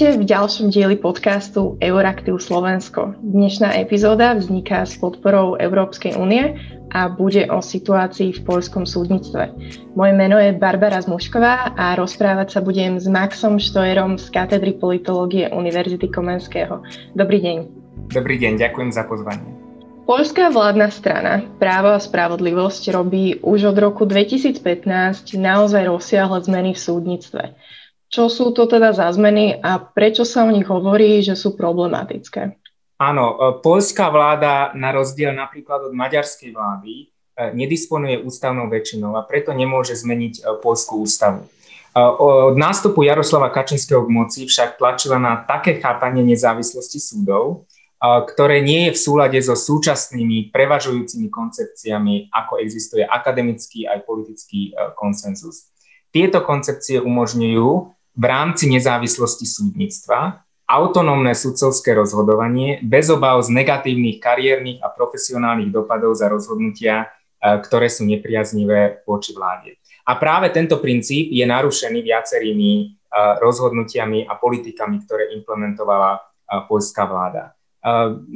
Vítajte v ďalšom dieli podcastu Euraktiv Slovensko. Dnešná epizóda vzniká s podporou Európskej únie a bude o situácii v poľskom súdnictve. Moje meno je Barbara Zmušková a rozprávať sa budem s Maxom Štojerom z katedry politológie Univerzity Komenského. Dobrý deň. Dobrý deň, ďakujem za pozvanie. Poľská vládna strana Právo a spravodlivosť robí už od roku 2015 naozaj rozsiahle zmeny v súdnictve. Čo sú to teda za zmeny a prečo sa o nich hovorí, že sú problematické? Áno, e, poľská vláda na rozdiel napríklad od maďarskej vlády e, nedisponuje ústavnou väčšinou a preto nemôže zmeniť e, poľskú ústavu. Od nástupu Jaroslava Kačinského k moci však tlačila na také chápanie nezávislosti súdov, ktoré nie je v súlade so súčasnými prevažujúcimi koncepciami, ako existuje akademický aj politický konsenzus. Tieto koncepcie umožňujú v rámci nezávislosti súdnictva autonómne sudcovské rozhodovanie bez obav z negatívnych kariérnych a profesionálnych dopadov za rozhodnutia, e, ktoré sú nepriaznivé voči vláde. A práve tento princíp je narušený viacerými e, rozhodnutiami a politikami, ktoré implementovala e, poľská vláda.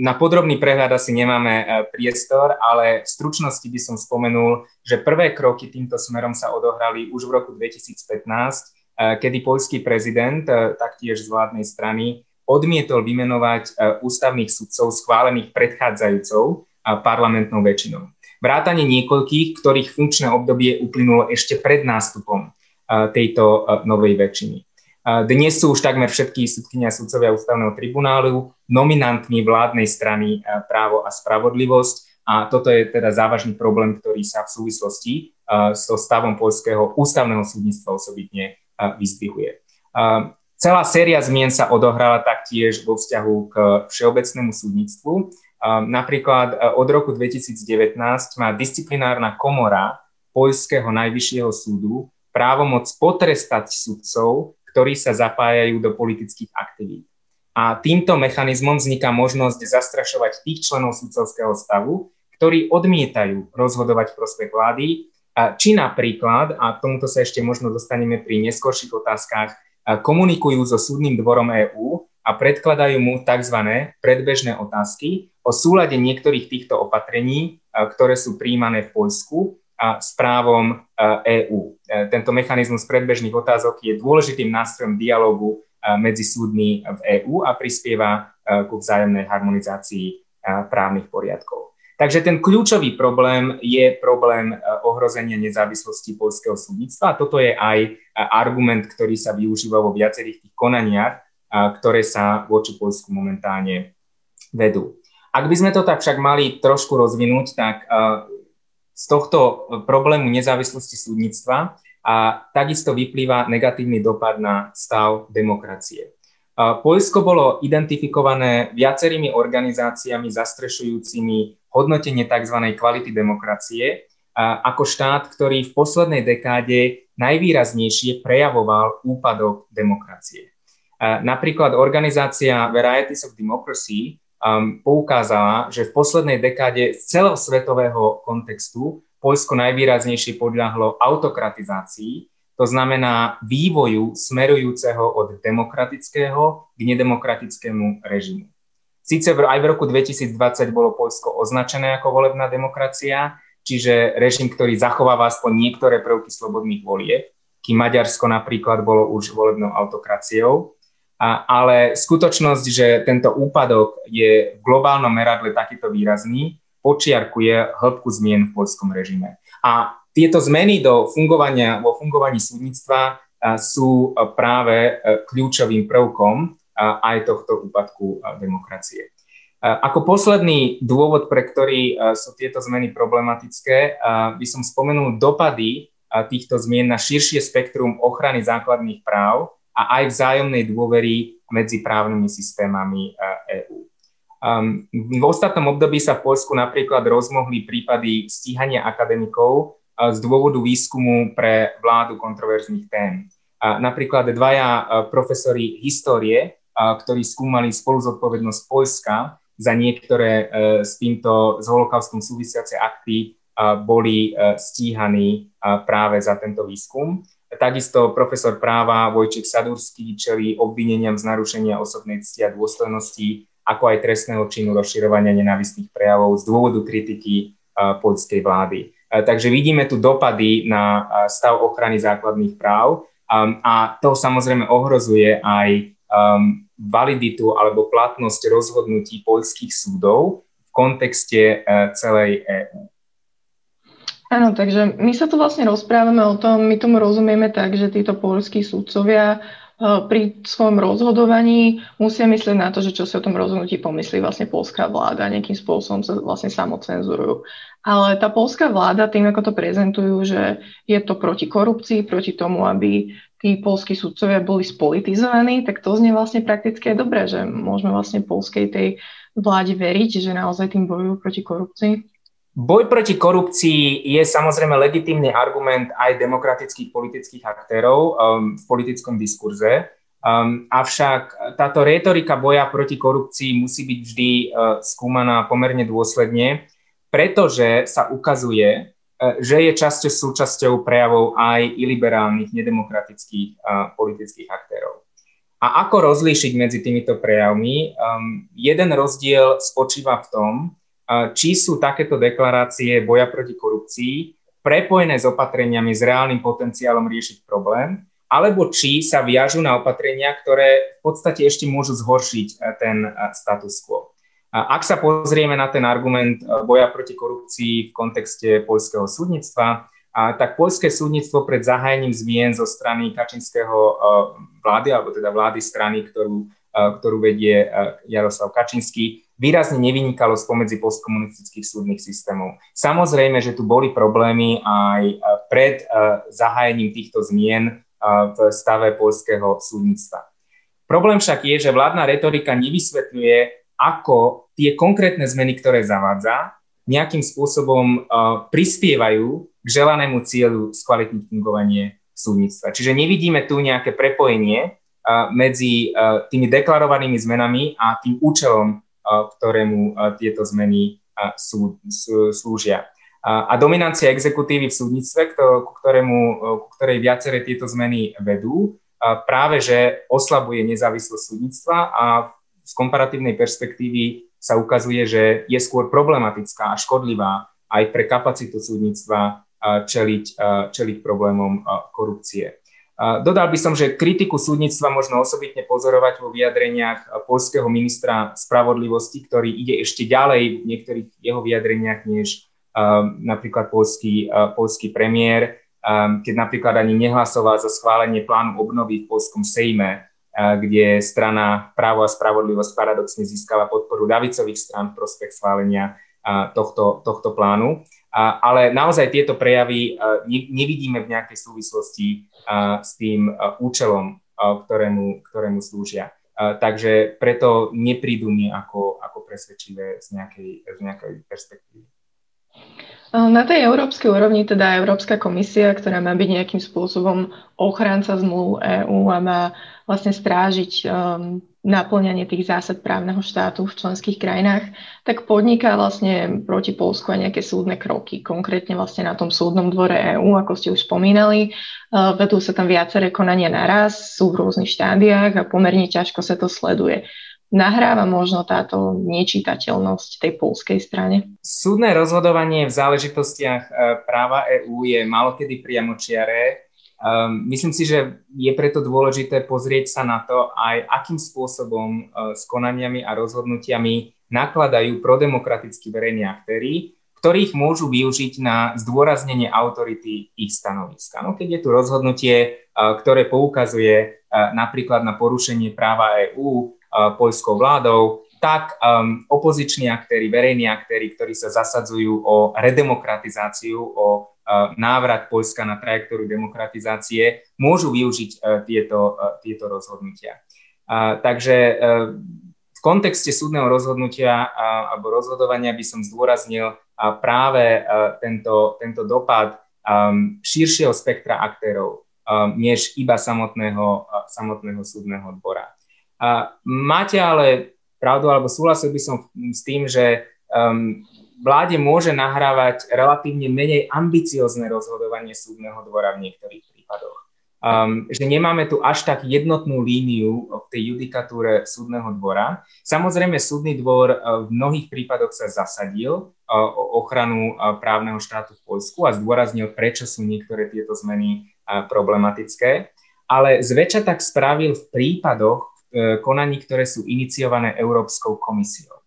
Na podrobný prehľad asi nemáme priestor, ale v stručnosti by som spomenul, že prvé kroky týmto smerom sa odohrali už v roku 2015 Eh, kedy poľský prezident, eh, taktiež z vládnej strany, odmietol vymenovať eh, ústavných sudcov schválených predchádzajúcou parlamentnou väčšinou. Vrátanie niekoľkých, ktorých funkčné obdobie uplynulo ešte pred nástupom tejto novej väčšiny. Dnes sú už takmer všetky sudkynia sudcovia ústavného tribunálu nominantmi vládnej strany právo a spravodlivosť a toto je teda závažný problém, ktorý sa v súvislosti so stavom poľského ústavného súdnictva osobitne vyzdvihuje. Celá séria zmien sa odohrala taktiež vo vzťahu k všeobecnému súdnictvu. Napríklad e, od roku 2019 má disciplinárna komora Poľského najvyššieho súdu právomoc potrestať sudcov, ktorí sa zapájajú do politických aktivít. A týmto mechanizmom vzniká možnosť zastrašovať tých členov sudcovského stavu, ktorí odmietajú rozhodovať v prospech vlády či napríklad, a tomuto sa ešte možno dostaneme pri neskorších otázkach, komunikujú so súdnym dvorom EÚ a predkladajú mu tzv. predbežné otázky o súlade niektorých týchto opatrení, ktoré sú príjmané v Poľsku a s právom EÚ. E, tento mechanizmus predbežných otázok je dôležitým nástrojom dialogu medzi súdmi v EÚ a prispieva ku vzájomnej harmonizácii právnych poriadkov. Takže ten kľúčový problém je problém e, ohrozenia nezávislosti polského súdnictva. A toto je aj e, argument, ktorý sa využíva vo viacerých tých konaniach, e, ktoré sa voči Polsku momentálne vedú. Ak by sme to tak však mali trošku rozvinúť, tak z tohto problému nezávislosti súdnictva a takisto vyplýva negatívny dopad na stav demokracie. Poľsko bolo identifikované viacerými organizáciami zastrešujúcimi hodnotenie tzv. kvality demokracie ako štát, ktorý v poslednej dekáde najvýraznejšie prejavoval úpadok demokracie. Napríklad organizácia Varieties of Democracy um, poukázala, že v poslednej dekáde z celosvetového kontextu Poľsko najvýraznejšie podľahlo autokratizácii, to znamená vývoju smerujúceho od demokratického k nedemokratickému režimu. Síce aj v roku 2020 bolo Polsko označené ako volebná demokracia, čiže režim, ktorý zachováva aspoň niektoré prvky slobodných volieb, kým Maďarsko napríklad bolo už volebnou autokraciou. A, ale skutočnosť, že tento úpadok je v globálnom meradle takýto výrazný, počiarkuje hĺbku zmien v polskom režime. A tieto zmeny do fungovania, vo fungovaní súdnictva sú práve e, kľúčovým prvkom aj tohto úpadku demokracie. Ako posledný dôvod, pre ktorý sú tieto zmeny problematické, by som spomenul dopady týchto zmien na širšie spektrum ochrany základných práv a aj vzájomnej dôvery medzi právnymi systémami EÚ. V ostatnom období sa v Polsku napríklad rozmohli prípady stíhania akademikov z dôvodu výskumu pre vládu kontroverzných tém. Napríklad dvaja profesori histórie ktorí skúmali spolu zodpovednosť Poľska za niektoré e, s týmto, s holokaustom súvisiace akty, boli e, stíhaní práve za tento výskum. Takisto profesor práva Vojček Sadurský čelí obvineniam z narušenia osobnej cti a dôstojnosti, ako aj trestného činu rozširovania nenávistných prejavov z dôvodu kritiky poľskej vlády. Takže vidíme tu dopady na stav ochrany základných práv a to samozrejme ohrozuje aj validitu alebo platnosť rozhodnutí poľských súdov v kontexte celej EÚ. Áno, takže my sa tu vlastne rozprávame o tom, my tomu rozumieme tak, že títo polskí súdcovia eh, pri svojom rozhodovaní musia myslieť na to, že čo si o tom rozhodnutí pomyslí vlastne polská vláda, nejakým spôsobom sa vlastne samocenzurujú. Ale tá polská vláda tým, ako to prezentujú, že je to proti korupcii, proti tomu, aby tí polskí sudcovia boli spolitizovaní, tak to znie vlastne prakticky aj dobré, že môžeme vlastne polskej tej vláde veriť, že naozaj tým bojujú proti korupcii. Boj proti korupcii je samozrejme legitímny argument aj demokratických politických aktérov um, v politickom diskurze. Um, avšak táto retorika boja proti korupcii musí byť vždy uh, skúmaná pomerne dôsledne, pretože sa ukazuje, že je často súčasťou prejavov aj iliberálnych, nedemokratických uh, politických aktérov. A ako rozlíšiť medzi týmito prejavmi? Um, jeden rozdiel spočíva v tom, či sú takéto deklarácie boja proti korupcii prepojené s opatreniami s reálnym potenciálom riešiť problém, alebo či sa viažú na opatrenia, ktoré v podstate ešte môžu zhoršiť e, ten e, status quo. Ak sa pozrieme na ten argument e, boja proti korupcii v kontexte poľského súdnictva, tak poľské súdnictvo pred zahájením zmien zo strany Kačinského vlády, alebo teda vlády strany, ktorú, ktorú vedie Jaroslav Kačinský, výrazne nevynikalo spomedzi postkomunistických súdnych systémov. Samozrejme, že tu boli problémy aj pred zahájením týchto zmien v stave polského súdnictva. Problém však je, že vládna retorika nevysvetľuje, ako tie konkrétne zmeny, ktoré zavádza, nejakým spôsobom prispievajú k želanému cieľu skvalitniť fungovanie súdnictva. Čiže nevidíme tu nejaké prepojenie medzi tými deklarovanými zmenami a tým účelom ktorému tieto zmeny sú, sú, slúžia. A dominancia exekutívy v súdnictve, ku, ktorému, ku ktorej viaceré tieto zmeny vedú, práve že oslabuje nezávislosť súdnictva a z komparatívnej perspektívy sa ukazuje, že je skôr problematická a škodlivá aj pre kapacitu súdnictva čeliť, čeliť problémom korupcie. Dodal by som, že kritiku súdnictva možno osobitne pozorovať vo vyjadreniach polského ministra spravodlivosti, ktorý ide ešte ďalej v niektorých jeho vyjadreniach než napríklad polský, polský premiér, keď napríklad ani nehlasoval za schválenie plánu obnovy v polskom sejme, kde strana Právo a spravodlivosť paradoxne získala podporu davicových stran v prospech schválenia tohto, tohto plánu ale naozaj tieto prejavy nevidíme v nejakej súvislosti s tým účelom, ktorému, ktorému slúžia. Takže preto neprídu mi ako, ako presvedčivé z nejakej, z nejakej perspektívy. Na tej európskej úrovni teda Európska komisia, ktorá má byť nejakým spôsobom ochranca zmluv EÚ a má vlastne strážiť um, naplňanie tých zásad právneho štátu v členských krajinách, tak podniká vlastne proti Polsku aj nejaké súdne kroky. Konkrétne vlastne na tom súdnom dvore EÚ, ako ste už spomínali. Uh, vedú sa tam viaceré konania naraz, sú v rôznych štádiách a pomerne ťažko sa to sleduje nahráva možno táto nečitateľnosť tej polskej strane? Súdne rozhodovanie v záležitostiach e, práva EÚ je malokedy priamočiaré. Um, myslím si, že je preto dôležité pozrieť sa na to aj, akým spôsobom uh, s konaniami a rozhodnutiami nakladajú prodemokratickí verejní aktéry, ktorých môžu využiť na zdôraznenie autority ich stanoviska. No, keď je tu rozhodnutie, ktoré poukazuje napríklad na porušenie práva EÚ, poľskou vládou, tak um, opoziční aktéry, verejní aktéry, ktorí sa zasadzujú o redemokratizáciu, o uh, návrat Poľska na trajektóriu demokratizácie, môžu využiť uh, tieto, uh, tieto rozhodnutia. Uh, takže uh, v kontexte súdneho rozhodnutia uh, alebo rozhodovania by som zdôraznil uh, práve uh, tento, tento dopad um, širšieho spektra aktérov, um, než iba samotného, uh, samotného súdneho dvora. A máte ale pravdu, alebo súhlasil by som s tým, že um, vláde môže nahrávať relatívne menej ambiciozne rozhodovanie súdneho dvora v niektorých prípadoch. um, že nemáme tu až tak jednotnú líniu v tej judikatúre súdneho dvora. Samozrejme, súdny dvor uh, v mnohých prípadoch sa zasadil uh, o ochranu uh, právneho štátu v Polsku a zdôraznil, prečo sú niektoré tieto zmeny problematické. Ale zväčša tak spravil v prípadoch konaní, ktoré sú iniciované Európskou komisiou.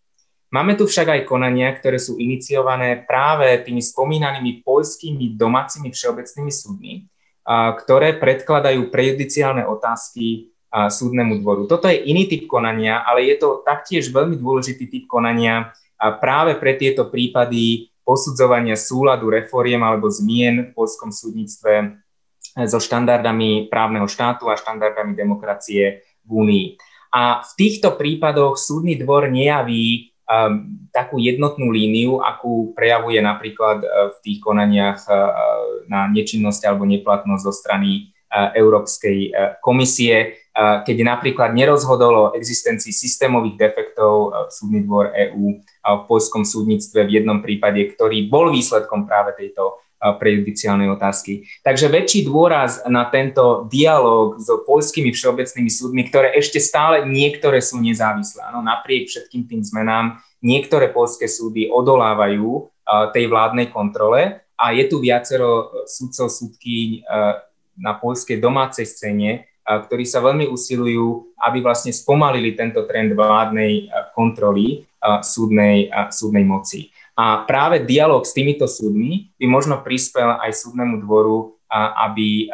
Máme tu však aj konania, ktoré sú iniciované práve tými spomínanými poľskými domácimi všeobecnými súdmi, ktoré predkladajú prejudiciálne otázky súdnemu dvoru. Toto je iný typ konania, ale je to taktiež veľmi dôležitý typ konania práve pre tieto prípady posudzovania súladu reforiem alebo zmien v polskom súdnictve e, so štandardami právneho štátu a štandardami demokracie Únii. A v týchto prípadoch súdny dvor nejaví um, takú jednotnú líniu, akú prejavuje napríklad uh, v tých konaniach uh, na nečinnosť alebo neplatnosť zo strany uh, Európskej uh, komisie, uh, keď napríklad nerozhodol o existencii systémových defektov uh, súdny dvor EÚ uh, v poľskom súdnictve v jednom prípade, ktorý bol výsledkom práve tejto prejudiciálnej otázky. Takže väčší dôraz na tento dialog s poľskými všeobecnými súdmi, ktoré ešte stále niektoré sú nezávislé. Ano, napriek všetkým tým zmenám niektoré poľské súdy odolávajú tej vládnej kontrole a je tu viacero súdcov, súdky na poľskej domácej scéne, ktorí sa veľmi usilujú, aby vlastne spomalili tento trend vládnej kontroly súdnej, súdnej moci. A práve dialog s týmito súdmi by možno prispel aj súdnemu dvoru, aby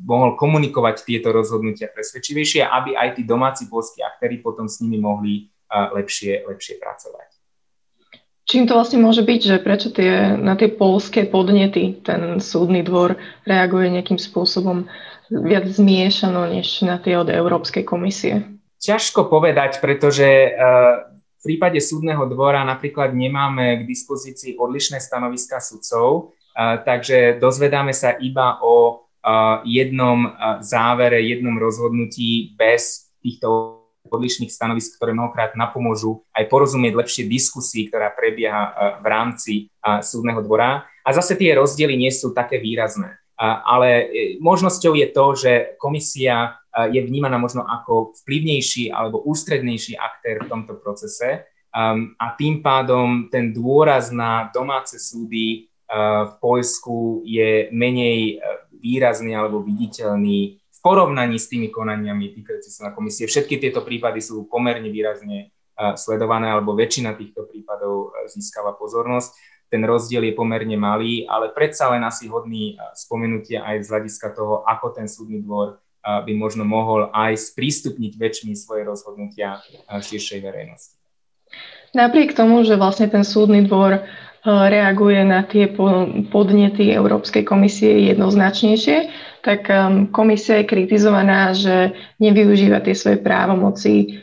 mohol komunikovať tieto rozhodnutia presvedčivejšie aby aj tí domáci polskí aktéry potom s nimi mohli lepšie, lepšie pracovať. Čím to vlastne môže byť, že prečo tie, na tie polské podnety ten súdny dvor reaguje nejakým spôsobom viac zmiešano než na tie od Európskej komisie? Ťažko povedať, pretože uh, prípade súdneho dvora napríklad nemáme k dispozícii odlišné stanoviska sudcov, takže dozvedáme sa iba o jednom závere, jednom rozhodnutí bez týchto odlišných stanovisk, ktoré mnohokrát napomôžu aj porozumieť lepšie diskusii, ktorá prebieha v rámci súdneho dvora. A zase tie rozdiely nie sú také výrazné. Ale e, možnosťou je to, že komisia je vnímaná možno ako vplyvnejší alebo ústrednejší aktér v tomto procese um, a tým pádom ten dôraz na domáce súdy uh, v Poľsku je menej uh, výrazný alebo viditeľný v porovnaní s tými konaniami týkajúci sa na komisie. Všetky tieto prípady sú pomerne výrazne uh, sledované alebo väčšina týchto prípadov získava pozornosť. Ten rozdiel je pomerne malý, ale predsa len asi hodný spomenutia aj z hľadiska toho, ako ten súdny dvor by možno mohol aj sprístupniť väčšmi svoje rozhodnutia širšej verejnosti. Napriek tomu, že vlastne ten súdny dvor reaguje na tie podnety Európskej komisie jednoznačnejšie, tak komisia je kritizovaná, že nevyužíva tie svoje právomoci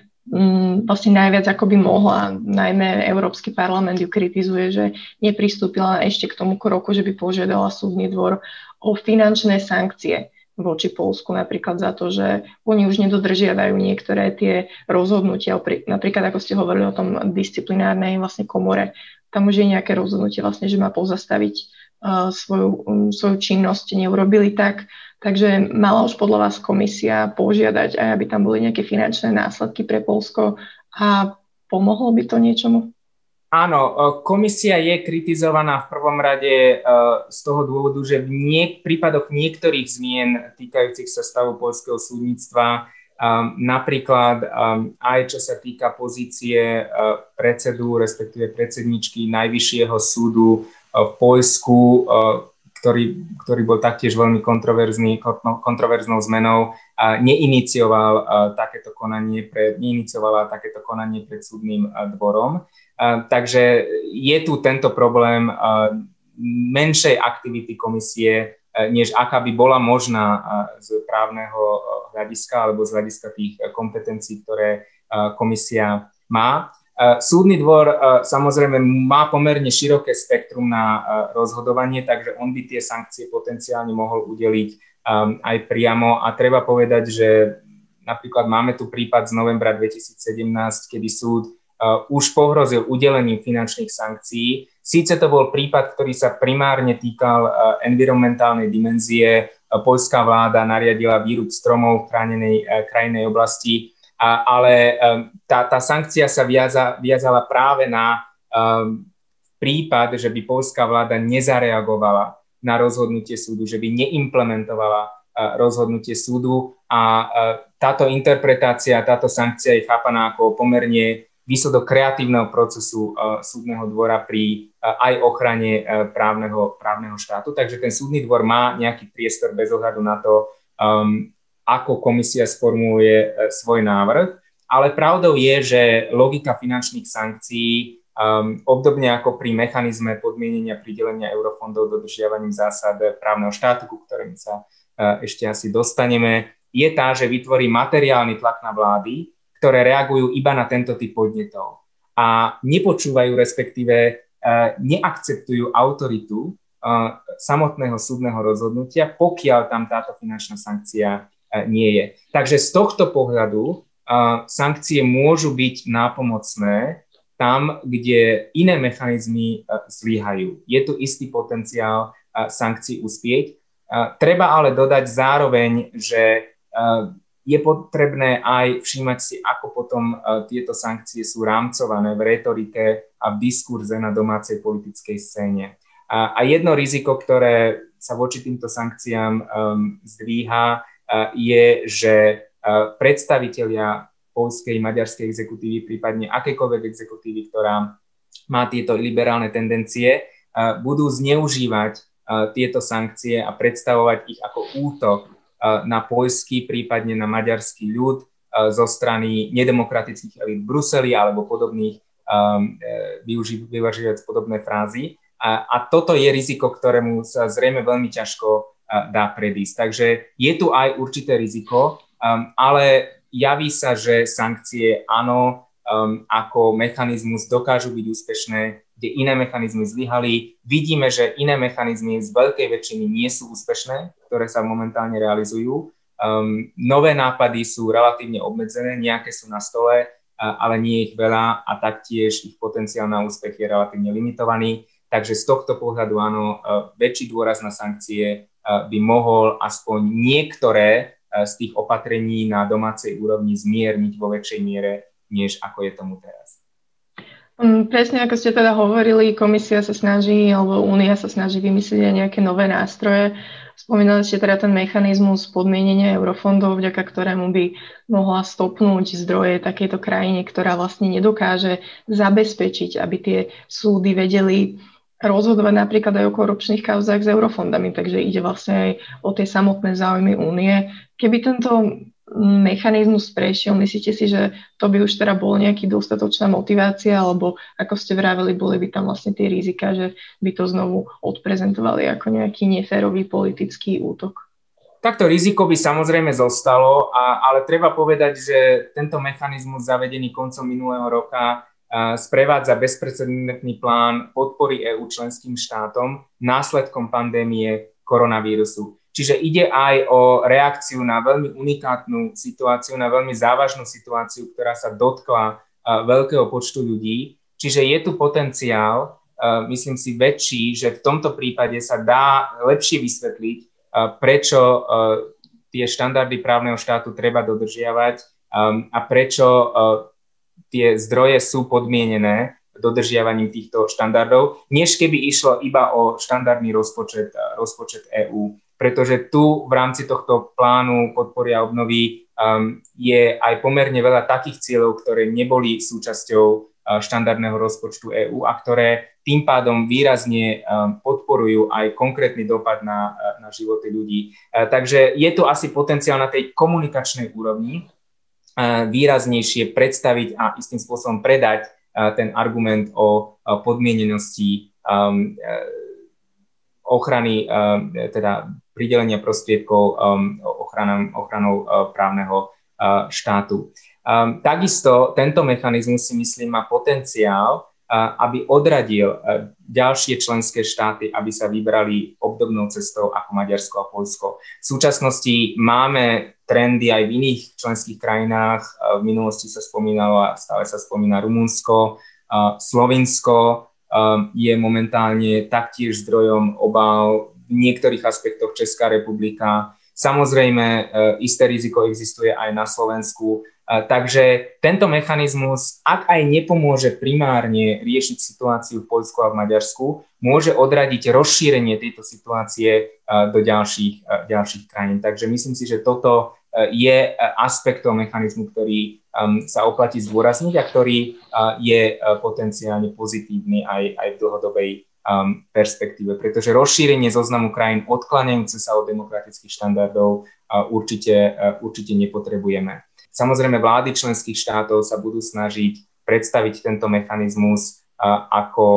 vlastne najviac ako by mohla. Najmä Európsky parlament ju kritizuje, že nepristúpila ešte k tomu kroku, že by požiadala súdny dvor o finančné sankcie voči Polsku napríklad za to, že oni už nedodržiavajú niektoré tie rozhodnutia, napríklad ako ste hovorili o tom disciplinárnej vlastne komore, tam už je nejaké rozhodnutie vlastne, že má pozastaviť uh, svoju, svoju činnosť, neurobili tak, takže mala už podľa vás komisia požiadať aj, aby tam boli nejaké finančné následky pre Polsko a pomohlo by to niečomu? Áno, e, komisia je kritizovaná v prvom rade e, z toho dôvodu, že v niek- prípadoch niektorých zmien týkajúcich sa stavu poľského súdnictva, um, napríklad aj čo sa týka pozície predsedu, respektíve predsedničky Najvyššieho súdu v Poľsku, ktorý, ktorý bol taktiež veľmi kontroverzný, kontroverznou zmenou, neinicioval takéto konanie pred, neiniciovala takéto konanie pred súdnym dvorom. Takže je tu tento problém menšej aktivity komisie, než aká by bola možná z právneho hľadiska alebo z hľadiska tých kompetencií, ktoré komisia má. Súdny dvor samozrejme má pomerne široké spektrum na rozhodovanie, takže on by tie sankcie potenciálne mohol udeliť aj priamo a treba povedať, že napríklad máme tu prípad z novembra 2017, kedy súd už pohrozil udelením finančných sankcií. Síce to bol prípad, ktorý sa primárne týkal uh, environmentálnej dimenzie. Poľská vláda nariadila výrub stromov v chránenej krajnej oblasti, ale tá, tá sankcia sa viaza, viazala práve na prípad, že by poľská vláda nezareagovala na rozhodnutie súdu, že by neimplementovala rozhodnutie súdu. A táto interpretácia, táto sankcia je chápaná ako pomerne výsledok kreatívneho procesu súdneho dvora pri aj ochrane právneho, právneho štátu. Takže ten súdny dvor má nejaký priestor bez ohľadu na to, um, ako komisia sformuluje svoj návrh. Ale pravdou je, že logika finančných sankcií Um, obdobne ako pri mechanizme podmienenia pridelenia eurofondov dodržiavaním zásad právneho štátu, ku ktorým sa uh, ešte asi dostaneme, je tá, že vytvorí materiálny tlak na vlády, ktoré reagujú iba na tento typ podnetov a nepočúvajú, respektíve uh, neakceptujú autoritu uh, samotného súdneho rozhodnutia, pokiaľ tam táto finančná sankcia uh, nie je. Takže z tohto pohľadu sankcie môžu byť nápomocné tam, kde iné mechanizmy e, zlyhajú. Je tu istý potenciál e, sankcií uspieť. E, treba ale dodať zároveň, že je potrebné aj všímať si, ako potom tieto sankcie sú rámcované v retorike a v diskurze na domácej politickej scéne. A jedno riziko, ktoré sa voči týmto sankciám zdvíha, je, že predstavitelia polskej, maďarskej exekutívy, prípadne akékoľvek exekutívy, ktorá má tieto liberálne tendencie, budú zneužívať tieto sankcie a predstavovať ich ako útok na poľský, prípadne na maďarský ľud zo strany nedemokratických elit v Bruseli alebo podobných, e, využívať podobné frázy. A, a toto je riziko, ktorému sa zrejme veľmi ťažko dá predísť. Takže je tu aj určité riziko, ale javí sa, že sankcie áno, ako mechanizmus dokážu byť úspešné, kde iné mechanizmy zlyhali. Vidíme, že iné mechanizmy z veľkej väčšiny nie sú úspešné, ktoré sa momentálne realizujú. Um, nové nápady sú relatívne obmedzené, nejaké sú na stole, ale nie ich veľa a taktiež ich potenciál na úspech je relatívne limitovaný. Takže z tohto pohľadu áno, uh, väčší dôraz na sankcie uh, by mohol aspoň niektoré E, z tých opatrení na domácej úrovni zmierniť vo väčšej miere, než ako je tomu teraz. Mm, presne ako ste teda hovorili, komisia sa snaží, alebo únia sa snaží vymyslieť nejaké nové nástroje. Spomínali ste teda ten mechanizmus podmienenia eurofondov, vďaka ktorému by mohla stopnúť zdroje takejto krajine, ktorá vlastne nedokáže zabezpečiť, aby tie súdy vedeli rozhodovať napríklad aj o korupčných kauzách s eurofondami, takže ide vlastne aj o tie samotné záujmy únie. Keby tento mechanizmus prešiel, myslíte si, že to by už teda bol nejaký dostatočná motivácia, alebo ako ste vraveli, boli by tam vlastne tie rizika, že by to znovu odprezentovali ako nejaký neférový politický útok? Takto riziko by samozrejme zostalo, a, ale treba povedať, že tento mechanizmus zavedený koncom minulého roka sprevádza bezprecedentný plán podpory EÚ členským štátom následkom pandémie koronavírusu. Čiže ide aj o reakciu na veľmi unikátnu situáciu, na veľmi závažnú situáciu, ktorá sa dotkla veľkého počtu ľudí. Čiže je tu potenciál, myslím si, väčší, že v tomto prípade sa dá lepšie vysvetliť, prečo tie štandardy právneho štátu treba dodržiavať a prečo tie zdroje sú podmienené dodržiavaním týchto štandardov, než keby išlo iba o štandardný rozpočet, rozpočet EÚ. Pretože tu v rámci tohto plánu podpory a obnovy um, je aj pomerne veľa takých cieľov, ktoré neboli súčasťou uh, štandardného rozpočtu EÚ a ktoré tým pádom výrazne um, podporujú aj konkrétny dopad na, uh, na životy ľudí. Uh, takže je tu asi potenciál na tej komunikačnej úrovni, výraznejšie predstaviť a istým spôsobom predať ten argument o podmienenosti um, e, ochrany, e, teda pridelenia prostriedkov um, ochranou, ochranou e, právneho štátu. Um, takisto tento mechanizmus si myslím má potenciál aby odradil ďalšie členské štáty, aby sa vybrali obdobnou cestou ako Maďarsko a Polsko. V súčasnosti máme trendy aj v iných členských krajinách. V minulosti sa spomínalo a stále sa spomína Rumunsko, Slovinsko e, je momentálne taktiež zdrojom obav. Niektorých aspektoch Česká republika. Samozrejme, isté riziko existuje aj na Slovensku. Takže tento mechanizmus, ak aj nepomôže primárne riešiť situáciu v Poľsku a v Maďarsku, môže odradiť rozšírenie tejto situácie do ďalších, ďalších krajín. Takže myslím si, že toto je aspektom mechanizmu, ktorý sa oplatí zdôrazniť a ktorý je potenciálne pozitívny aj, aj v dlhodobej um, perspektíve, pretože rozšírenie zoznamu krajín odkláňajúce sa od demokratických štandardov uh, určite, uh, určite nepotrebujeme. Samozrejme, vlády členských štátov sa budú snažiť predstaviť tento mechanizmus uh, ako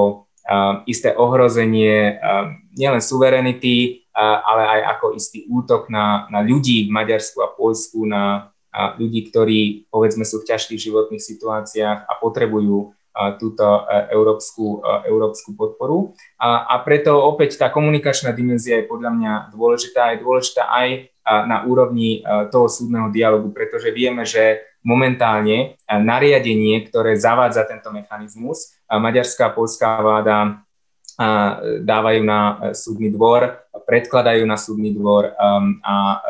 uh, isté ohrozenie uh, nielen suverenity, uh, ale aj ako istý útok na, na ľudí v Maďarsku a Polsku, na a ľudí, ktorí povedzme sú v ťažkých životných situáciách a potrebujú túto e, európsku, e, európsku podporu. A, a preto opäť tá komunikačná dimenzia je podľa mňa dôležitá. Je dôležitá aj na úrovni e, toho súdneho dialogu, pretože vieme, že momentálne nariadenie, ktoré zavádza tento mechanizmus, maďarská a polská vláda dávajú na súdny dvor, predkladajú na súdny dvor a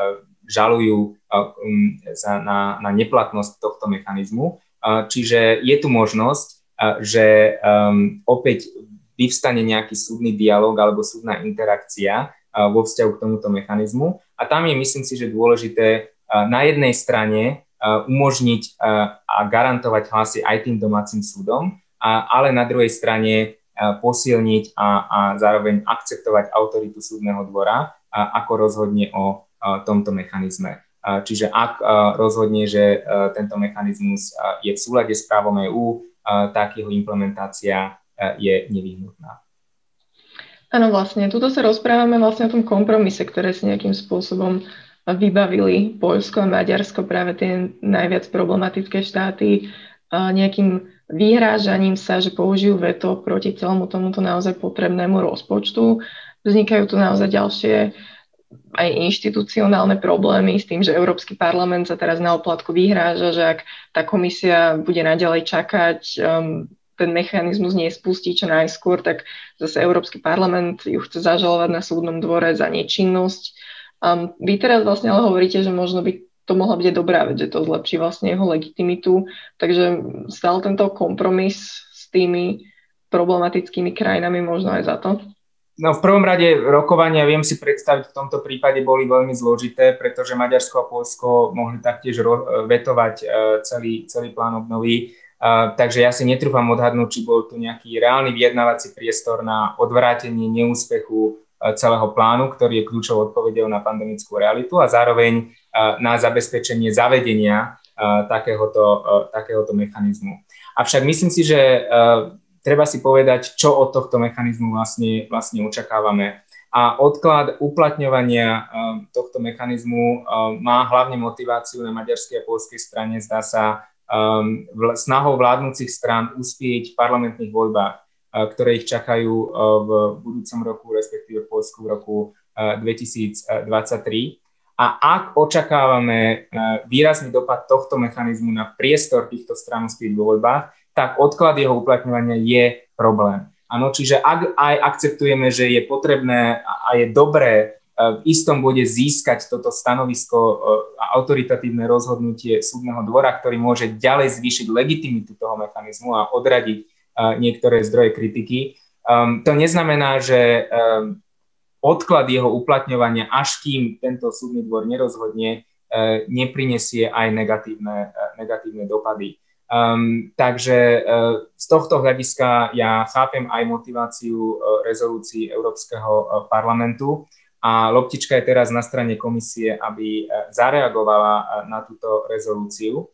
žalujú um, na, na neplatnosť tohto mechanizmu. Čiže je tu možnosť, že um, opäť vyvstane nejaký súdny dialog alebo súdna interakcia vo vzťahu k tomuto mechanizmu. A tam je, myslím si, že dôležité na jednej strane umožniť a garantovať hlasy aj tým domácim súdom, ale na druhej strane posilniť a, a zároveň akceptovať autoritu súdneho dvora, ako rozhodne o tomto mechanizme. Čiže ak rozhodne, že tento mechanizmus je v súlade s právom EÚ, tak jeho implementácia je nevyhnutná. Áno, vlastne, tuto sa rozprávame vlastne o tom kompromise, ktoré si nejakým spôsobom vybavili Poľsko a Maďarsko, práve tie najviac problematické štáty, nejakým vyhrážaním sa, že použijú veto proti celému tomuto naozaj potrebnému rozpočtu. Vznikajú tu naozaj ďalšie aj inštitucionálne problémy s tým, že Európsky parlament sa teraz na oplatku vyhráža, že ak tá komisia bude naďalej čakať, um, ten mechanizmus nespustí čo najskôr, tak zase Európsky parlament ju chce zažalovať na súdnom dvore za nečinnosť. Um, vy teraz vlastne ale hovoríte, že možno by to mohla byť dobrá vec, že to zlepší vlastne jeho legitimitu. Takže stal tento kompromis s tými problematickými krajinami možno aj za to? No v prvom rade rokovania viem si predstaviť v tomto prípade boli veľmi zložité, pretože Maďarsko a Polsko mohli taktiež vetovať e, celý, celý plán obnovy. Uh, takže ja si netrúfam odhadnúť, či bol tu nejaký reálny vyjednávací priestor na odvrátenie neúspechu celého plánu, ktorý je kľúčovou odpovedou na pandemickú realitu a zároveň na zabezpečenie zavedenia takéhoto, takéhoto mechanizmu. Avšak myslím si, že treba si povedať, čo od tohto mechanizmu vlastne, vlastne očakávame. A odklad uplatňovania um, tohto mechanizmu um, má hlavne motiváciu na maďarskej a polskej strane, zdá sa, um, snahou vládnúcich strán uspieť v parlamentných voľbách, uh, ktoré ich čakajú uh, v budúcom roku, respektíve v Polsku v roku 2023. Uh, a ak očakávame výrazný dopad tohto mechanizmu na priestor týchto strán uspieť vo voľbách, tak odklad jeho uplatňovania je problém. Áno, čiže ak aj akceptujeme, že je potrebné a je dobré e, v istom bode získať toto stanovisko e, a autoritatívne rozhodnutie súdneho dvora, ktorý môže ďalej zvýšiť legitimitu toho mechanizmu a odradiť e, niektoré zdroje kritiky, to neznamená, že odklad jeho uplatňovania, až kým tento súdny dvor nerozhodne, neprinesie aj negatívne, negatívne dopady. Um, takže uh, z tohto hľadiska ja chápem aj motiváciu uh, rezolúcií Európskeho uh, parlamentu a loptička je teraz na strane komisie, aby uh, zareagovala uh, na túto rezolúciu.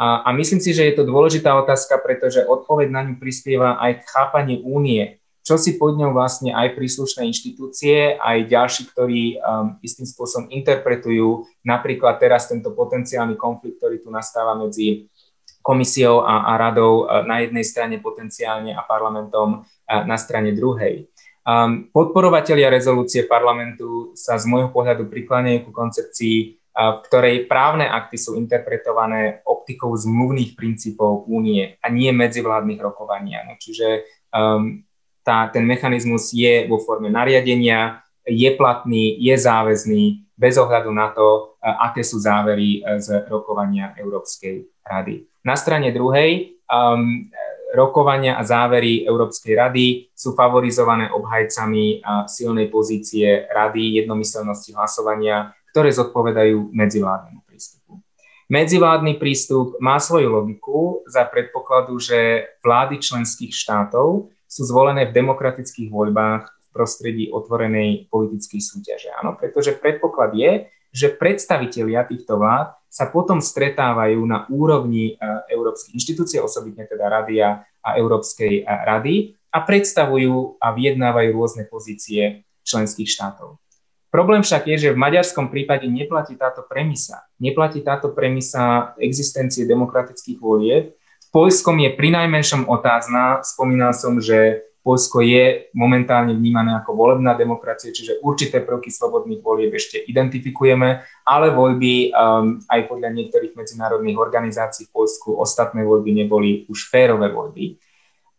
A, a myslím si, že je to dôležitá otázka, pretože odpoveď na ňu prispieva aj k chápaniu únie, čo si pod ňou vlastne aj príslušné inštitúcie, aj ďalší, ktorí um, istým spôsobom interpretujú napríklad teraz tento potenciálny konflikt, ktorý tu nastáva medzi komisiou a, a radou e, na jednej strane potenciálne a parlamentom e, na strane druhej. Um, podporovatelia rezolúcie parlamentu sa z môjho pohľadu prikláňajú ku koncepcii, e, v ktorej právne akty sú interpretované optikou zmluvných princípov únie a nie medzivládnych rokovania. No, čiže um, tá, ten mechanizmus je vo forme nariadenia, je platný, je záväzný bez ohľadu na to, aké sú závery z rokovania Európskej rady. Na strane druhej, um, rokovania a závery Európskej rady sú favorizované obhajcami silnej pozície rady jednomyselnosti hlasovania, ktoré zodpovedajú medzivládnemu prístupu. Medzivládny prístup má svoju logiku za predpokladu, že vlády členských štátov sú zvolené v demokratických voľbách prostredí otvorenej politickej súťaže. Áno, pretože predpoklad je, že predstavitelia týchto vlád sa potom stretávajú na úrovni e, európskych inštitúcií, osobitne teda Radia a Európskej e, rady a predstavujú a vyjednávajú rôzne pozície členských štátov. Problém však je, že v maďarskom prípade neplatí táto premisa. Neplatí táto premisa existencie demokratických volieb. V Poľskom je pri najmenšom otázna. Spomínal som, že Polsko je momentálne vnímané ako volebná demokracia, čiže určité prvky slobodných volieb ešte identifikujeme, ale voľby um, aj podľa niektorých medzinárodných organizácií v Polsku ostatné voľby neboli už férové voľby.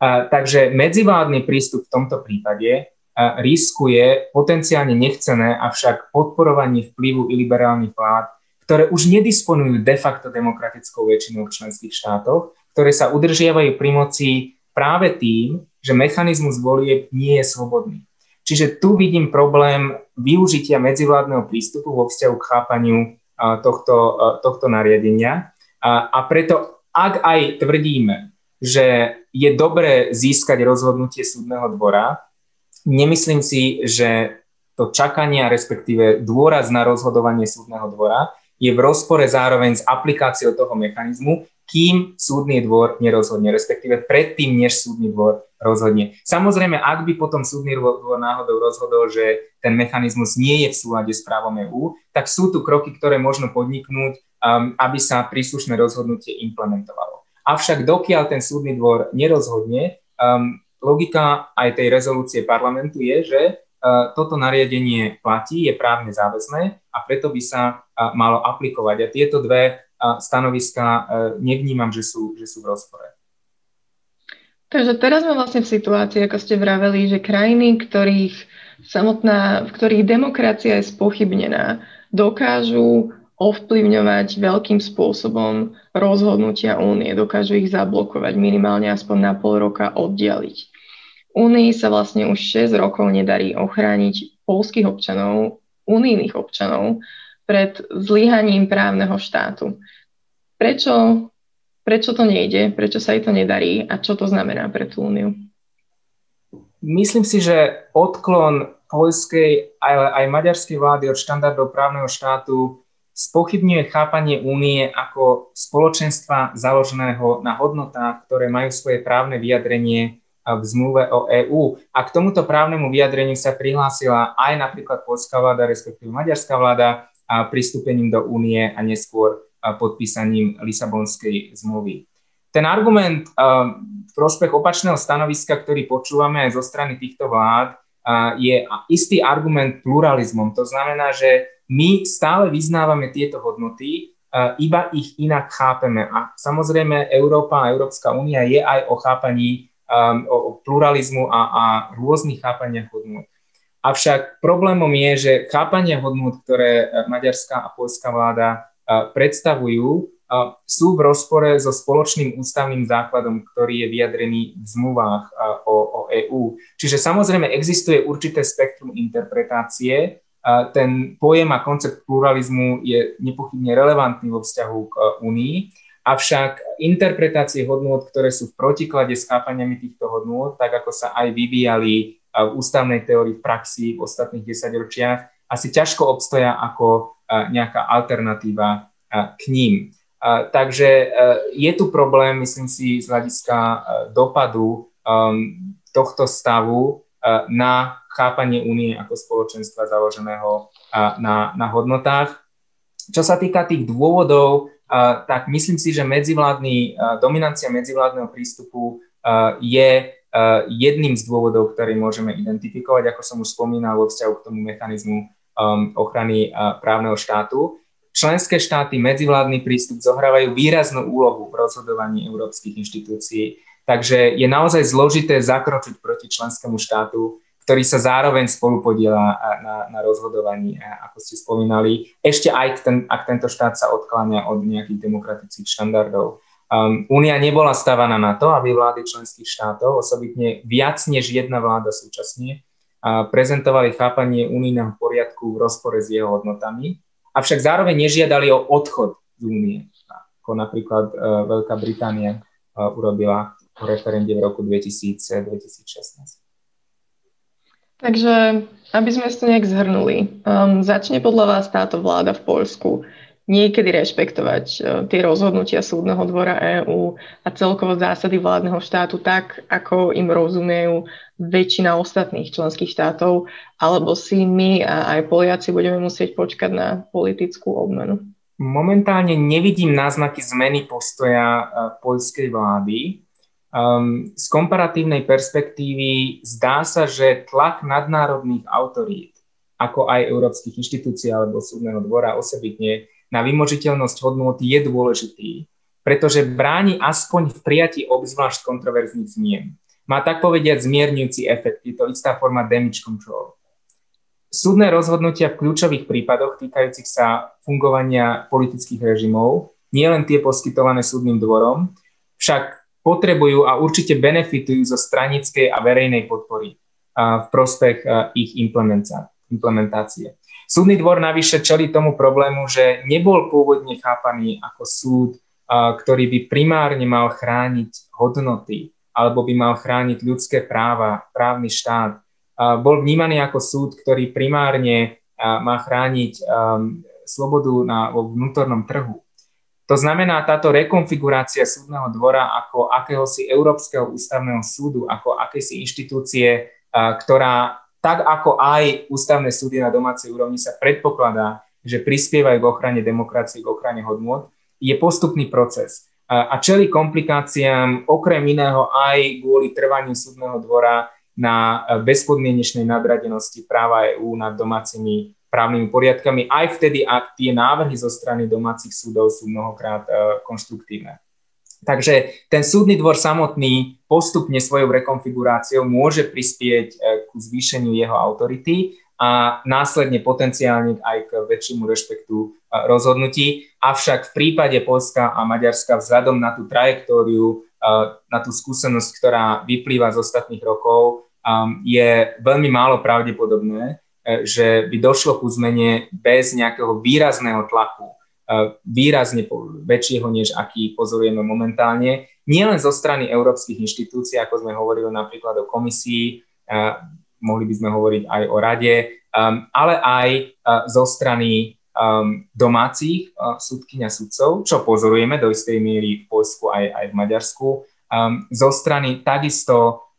Uh, takže medzivládny prístup v tomto prípade uh, riskuje potenciálne nechcené, avšak podporovanie vplyvu iliberálnych vlád, ktoré už nedisponujú de facto demokratickou väčšinou v členských štátoch, ktoré sa udržiavajú pri moci práve tým, že mechanizmus volieb nie je svobodný. Čiže tu vidím problém využitia medzivládneho prístupu vo vzťahu k chápaniu tohto, tohto nariadenia. A preto, ak aj tvrdíme, že je dobré získať rozhodnutie súdneho dvora, nemyslím si, že to čakanie, respektíve dôraz na rozhodovanie súdneho dvora je v rozpore zároveň s aplikáciou toho mechanizmu, kým súdny dvor nerozhodne, respektíve predtým, než súdny dvor rozhodne. Samozrejme, ak by potom súdny dvor náhodou rozhodol, že ten mechanizmus nie je v súlade s právom EÚ, tak sú tu kroky, ktoré možno podniknúť, um, aby sa príslušné rozhodnutie implementovalo. Avšak dokiaľ ten súdny dvor nerozhodne, um, logika aj tej rezolúcie parlamentu je, že uh, toto nariadenie platí, je právne záväzné a preto by sa uh, malo aplikovať. A tieto dve stanoviska e, nevnímam, že sú, že sú v rozpore. Takže teraz sme vlastne v situácii, ako ste vraveli, že krajiny, ktorých samotná, v ktorých demokracia je spochybnená, dokážu ovplyvňovať veľkým spôsobom rozhodnutia únie, dokážu ich zablokovať, minimálne aspoň na pol roka oddialiť. Únii sa vlastne už 6 rokov nedarí ochrániť polských občanov, unijných občanov pred zlyhaním právneho štátu. Prečo, prečo to nejde, prečo sa jej to nedarí a čo to znamená pre tú úniu? Myslím si, že odklon poľskej ale aj maďarskej vlády od štandardov právneho štátu spochybňuje chápanie únie ako spoločenstva založeného na hodnotách, ktoré majú svoje právne vyjadrenie v zmluve o EÚ. A k tomuto právnemu vyjadreniu sa prihlásila aj napríklad polská vláda, respektíve maďarská vláda, pristúpením do únie a neskôr podpísaním Lisabonskej zmluvy. Ten argument v prospech opačného stanoviska, ktorý počúvame aj zo strany týchto vlád, je istý argument pluralizmom. To znamená, že my stále vyznávame tieto hodnoty, iba ich inak chápeme. A samozrejme Európa a Európska únia je aj o chápaní o pluralizmu a, a rôznych chápaniach hodnot. Avšak problémom je, že chápania hodnot, ktoré e, maďarská a polská vláda e, predstavujú, e, sú v rozpore so spoločným ústavným základom, ktorý je vyjadrený v zmluvách o, o EÚ. Čiže samozrejme existuje určité spektrum interpretácie. Ten pojem a koncept pluralizmu je nepochybne relevantný vo vzťahu k Únii, avšak interpretácie hodnôt, ktoré sú v protiklade s chápaniami týchto hodnôt, tak ako sa aj vyvíjali v ústavnej teórii v praxi v ostatných desaťročiach asi ťažko obstoja ako nejaká alternatíva k ním. Takže e, je tu problém, myslím si, z hľadiska e, dopadu um, tohto stavu e, na chápanie únie ako spoločenstva založeného na, na hodnotách. Čo sa týka tých dôvodov, tak myslím si, že medzivládny, dominancia medzivládneho prístupu je jedným z dôvodov, ktorý môžeme identifikovať, ako som už spomínal vo vzťahu k tomu mechanizmu um, ochrany uh, právneho štátu. Členské štáty medzivládny prístup zohrávajú výraznú úlohu v rozhodovaní európskych inštitúcií, takže je naozaj zložité zakročiť proti členskému štátu, ktorý sa zároveň spolupodiela na, na rozhodovaní, ako ste spomínali, ešte aj ten, ak tento štát sa odkláňa od nejakých demokratických štandardov. Um, Únia nebola stavaná na to, aby vlády členských štátov, osobitne viac než jedna vláda súčasne, uh, prezentovali chápanie unijného poriadku v rozpore s jeho hodnotami, avšak zároveň nežiadali o odchod z únie, ako napríklad uh, Veľká Británia uh, urobila po referende v roku 2000, 2016. Takže, aby sme to nejak zhrnuli, um, začne podľa vás táto vláda v Poľsku niekedy rešpektovať uh, tie rozhodnutia súdneho dvora EÚ a celkovo zásady vládneho štátu tak, ako im rozumejú väčšina ostatných členských štátov, alebo si my a aj Poliaci budeme musieť počkať na politickú obmenu? Momentálne nevidím náznaky zmeny postoja uh, poľskej vlády. Um, z komparatívnej perspektívy zdá sa, že tlak nadnárodných autorít, ako aj európskych inštitúcií alebo súdneho dvora osobitne, na vymožiteľnosť hodnot je dôležitý, pretože bráni aspoň v prijatí obzvlášť kontroverzných zmien. Má tak povediať zmierňujúci efekt, je to istá forma damage control. Súdne rozhodnutia v kľúčových prípadoch týkajúcich sa fungovania politických režimov, nielen tie poskytované súdnym dvorom, však potrebujú a určite benefitujú zo stranickej a verejnej podpory v prospech ich implementácie. Súdny dvor navyše čeli tomu problému, že nebol pôvodne chápaný ako súd, ktorý by primárne mal chrániť hodnoty alebo by mal chrániť ľudské práva, právny štát. Bol vnímaný ako súd, ktorý primárne má chrániť slobodu na, vo vnútornom trhu to znamená, táto rekonfigurácia súdneho dvora ako akéhosi Európskeho ústavného súdu, ako akési inštitúcie, ktorá tak ako aj ústavné súdy na domácej úrovni sa predpokladá, že prispievajú k ochrane demokracie, k ochrane hodnôt, je postupný proces. A čeli komplikáciám okrem iného aj kvôli trvaniu súdneho dvora na bezpodmienečnej nadradenosti práva EÚ nad domácimi právnymi poriadkami, aj vtedy, ak tie návrhy zo strany domácich súdov sú mnohokrát uh, konštruktívne. Takže ten súdny dvor samotný postupne svojou rekonfiguráciou môže prispieť uh, ku zvýšeniu jeho autority a následne potenciálne aj k väčšiemu rešpektu uh, rozhodnutí. Avšak v prípade Polska a Maďarska vzhľadom na tú trajektóriu, na tú skúsenosť, ktorá vyplýva z ostatných rokov, je veľmi málo pravdepodobné, E, že by došlo ku zmene bez nejakého výrazného tlaku, e, výrazne väčšieho, než aký pozorujeme momentálne, nielen zo strany európskych inštitúcií, ako sme hovorili napríklad o komisii, mohli by sme hovoriť aj o rade, ale aj zo strany domácich súdkyň a sudcov, čo pozorujeme do istej miery v Polsku aj, aj v Maďarsku, zo strany takisto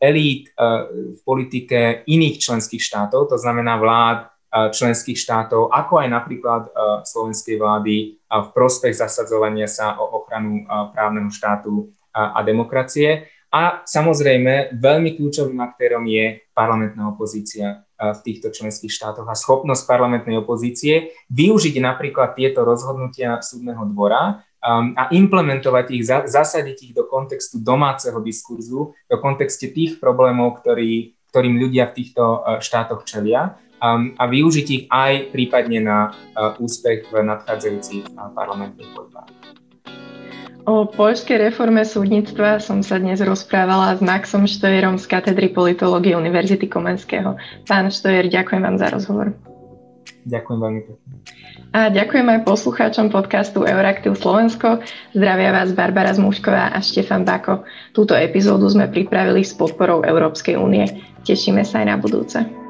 elít v politike iných členských štátov, to znamená vlád členských štátov, ako aj napríklad slovenskej vlády v prospech zasadzovania sa o ochranu právneho štátu a demokracie. A samozrejme, veľmi kľúčovým aktérom je parlamentná opozícia v týchto členských štátoch a schopnosť parlamentnej opozície využiť napríklad tieto rozhodnutia súdneho dvora um, a implementovať ich, za, zasadiť ich do kontextu domáceho diskurzu, do kontexte tých problémov, ktorý, ktorým ľudia v týchto štátoch čelia a využiť ich aj prípadne na uh, úspech v nadchádzajúcich uh, parlamentných voľbách. O poľskej reforme súdnictva som sa dnes rozprávala s Maxom Štojerom z katedry politológie Univerzity Komenského. Pán Štojer, ďakujem vám za rozhovor. Ďakujem veľmi pekne. A ďakujem aj poslucháčom podcastu Euraktiv Slovensko. Zdravia vás Barbara Zmušková a Štefan Bako. Túto epizódu sme pripravili s podporou Európskej únie. Tešíme sa aj na budúce.